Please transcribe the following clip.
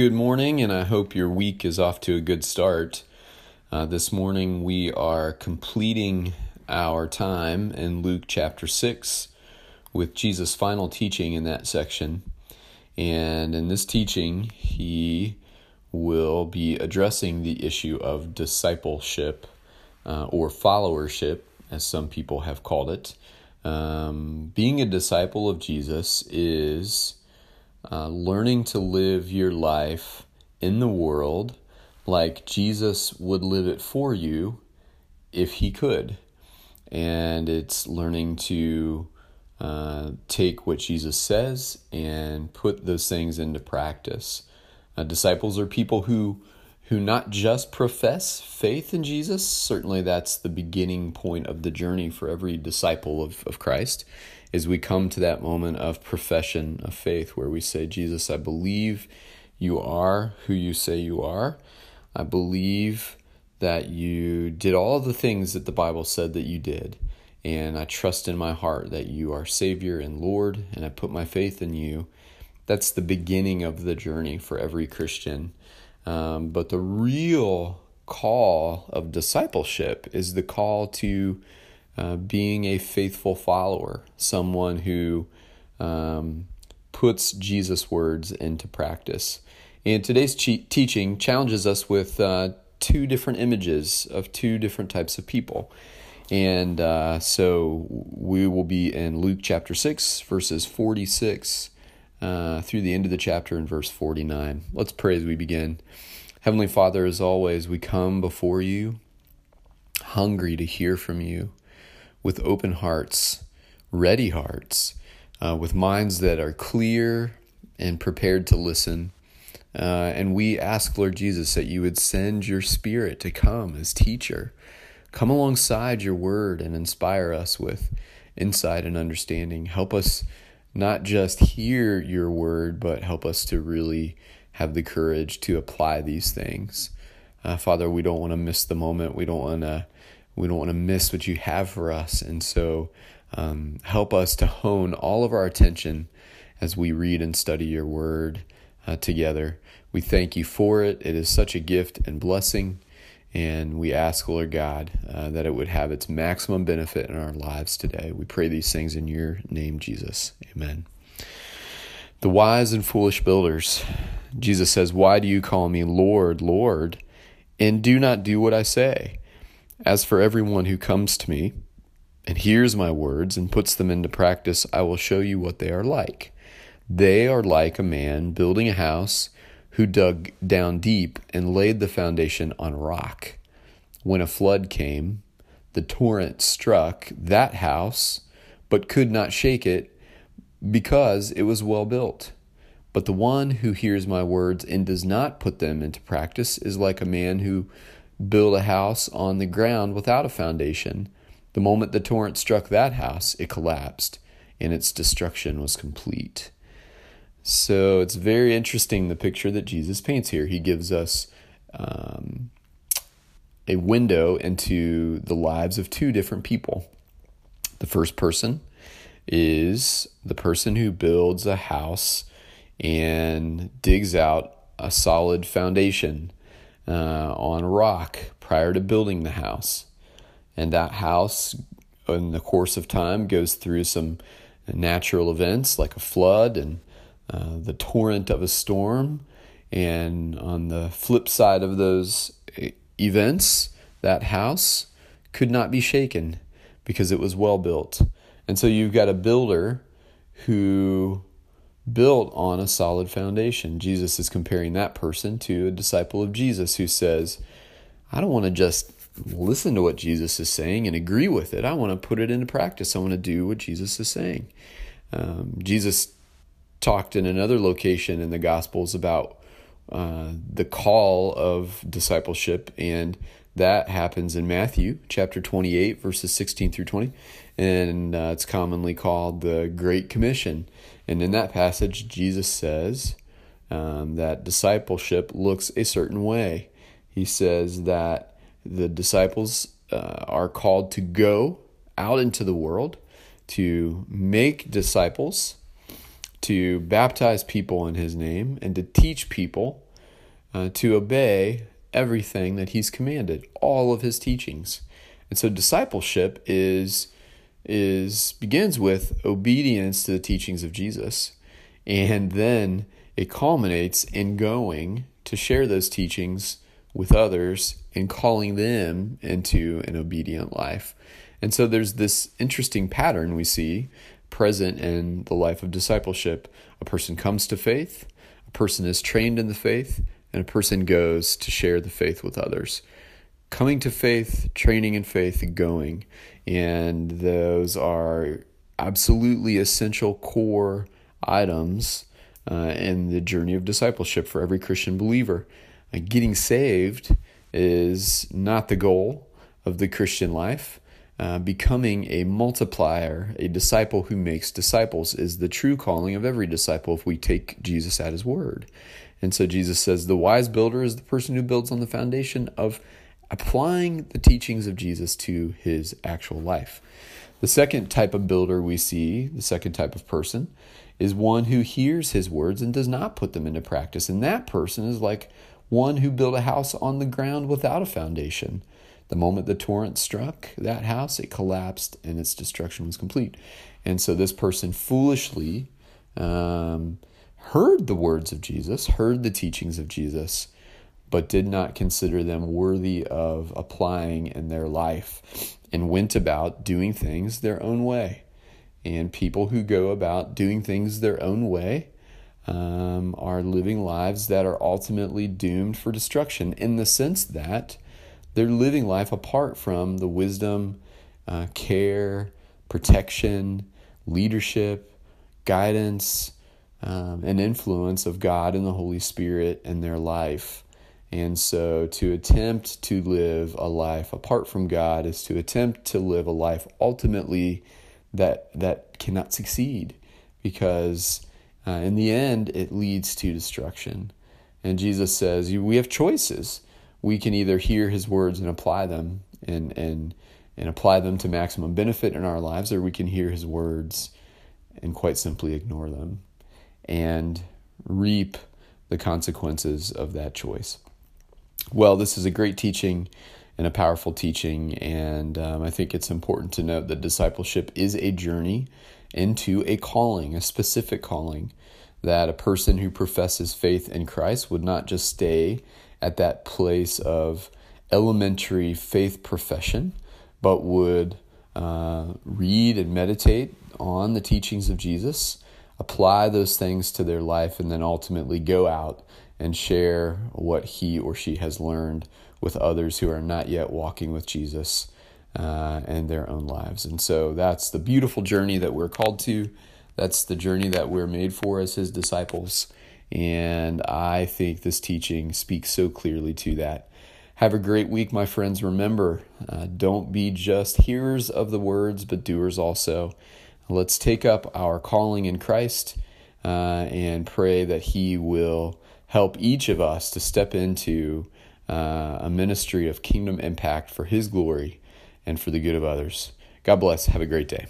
Good morning, and I hope your week is off to a good start. Uh, this morning we are completing our time in Luke chapter 6 with Jesus' final teaching in that section. And in this teaching, he will be addressing the issue of discipleship uh, or followership, as some people have called it. Um, being a disciple of Jesus is uh, learning to live your life in the world like Jesus would live it for you if he could. And it's learning to uh, take what Jesus says and put those things into practice. Uh, disciples are people who who not just profess faith in Jesus, certainly that's the beginning point of the journey for every disciple of, of Christ, is we come to that moment of profession of faith where we say, Jesus, I believe you are who you say you are. I believe that you did all the things that the Bible said that you did. And I trust in my heart that you are Savior and Lord, and I put my faith in you. That's the beginning of the journey for every Christian. Um, but the real call of discipleship is the call to uh, being a faithful follower, someone who um, puts Jesus' words into practice. And today's che- teaching challenges us with uh, two different images of two different types of people. And uh, so we will be in Luke chapter 6, verses 46 uh, through the end of the chapter in verse 49. Let's pray as we begin. Heavenly Father, as always, we come before you hungry to hear from you with open hearts, ready hearts, uh, with minds that are clear and prepared to listen. Uh, and we ask, Lord Jesus, that you would send your spirit to come as teacher, come alongside your word and inspire us with insight and understanding. Help us not just hear your word, but help us to really have the courage to apply these things. Uh, Father, we don't want to miss the moment. We don't want to we don't want to miss what you have for us, and so um, help us to hone all of our attention as we read and study your word uh, together. We thank you for it. It is such a gift and blessing. And we ask, Lord God, uh, that it would have its maximum benefit in our lives today. We pray these things in your name, Jesus. Amen. The wise and foolish builders. Jesus says, Why do you call me Lord, Lord, and do not do what I say? As for everyone who comes to me and hears my words and puts them into practice, I will show you what they are like. They are like a man building a house who dug down deep and laid the foundation on rock. When a flood came, the torrent struck that house, but could not shake it because it was well built. But the one who hears my words and does not put them into practice is like a man who built a house on the ground without a foundation. The moment the torrent struck that house, it collapsed, and its destruction was complete. So it's very interesting the picture that Jesus paints here. He gives us um, a window into the lives of two different people. The first person is the person who builds a house and digs out a solid foundation uh, on rock prior to building the house. And that house, in the course of time, goes through some natural events like a flood and uh, the torrent of a storm. And on the flip side of those events, that house could not be shaken because it was well built. And so you've got a builder who built on a solid foundation. Jesus is comparing that person to a disciple of Jesus who says, I don't want to just listen to what Jesus is saying and agree with it. I want to put it into practice. I want to do what Jesus is saying. Um, Jesus talked in another location in the Gospels about uh, the call of discipleship, and that happens in Matthew chapter 28, verses 16 through 20, and uh, it's commonly called the Great Commission. And in that passage, Jesus says um, that discipleship looks a certain way. He says that the disciples uh, are called to go out into the world to make disciples to baptize people in his name and to teach people uh, to obey everything that he's commanded, all of his teachings. And so discipleship is is begins with obedience to the teachings of Jesus and then it culminates in going to share those teachings with others and calling them into an obedient life. And so there's this interesting pattern we see present in the life of discipleship. A person comes to faith, a person is trained in the faith, and a person goes to share the faith with others. Coming to faith, training in faith, going. And those are absolutely essential core items uh, in the journey of discipleship for every Christian believer. Uh, getting saved is not the goal of the Christian life. Uh, becoming a multiplier, a disciple who makes disciples, is the true calling of every disciple if we take Jesus at his word. And so Jesus says the wise builder is the person who builds on the foundation of applying the teachings of Jesus to his actual life. The second type of builder we see, the second type of person, is one who hears his words and does not put them into practice. And that person is like one who built a house on the ground without a foundation. The moment the torrent struck that house, it collapsed and its destruction was complete. And so this person foolishly um, heard the words of Jesus, heard the teachings of Jesus, but did not consider them worthy of applying in their life and went about doing things their own way. And people who go about doing things their own way um, are living lives that are ultimately doomed for destruction in the sense that they're living life apart from the wisdom, uh, care, protection, leadership, guidance, um, influence of God and the Holy Spirit in their life. And so to attempt to live a life apart from God is to attempt to live a life ultimately that that cannot succeed because uh, in the end it leads to destruction. And Jesus says we have choices. We can either hear his words and apply them and and and apply them to maximum benefit in our lives or we can hear his words and quite simply ignore them and reap the consequences of that choice. Well, this is a great teaching and a powerful teaching, and um, I think it's important to note that discipleship is a journey into a calling, a specific calling, that a person who professes faith in Christ would not just stay at that place of elementary faith profession, but would uh, read and meditate on the teachings of Jesus, apply those things to their life, and then ultimately go out and share what he or she has learned with others who are not yet walking with Jesus uh, and their own lives. And so that's the beautiful journey that we're called to. That's the journey that we're made for as his disciples. And I think this teaching speaks so clearly to that. Have a great week, my friends. Remember, uh, don't be just hearers of the words, but doers also. Let's take up our calling in Christ uh, and pray that He will help each of us to step into uh, a ministry of kingdom impact for His glory and for the good of others. God bless. Have a great day.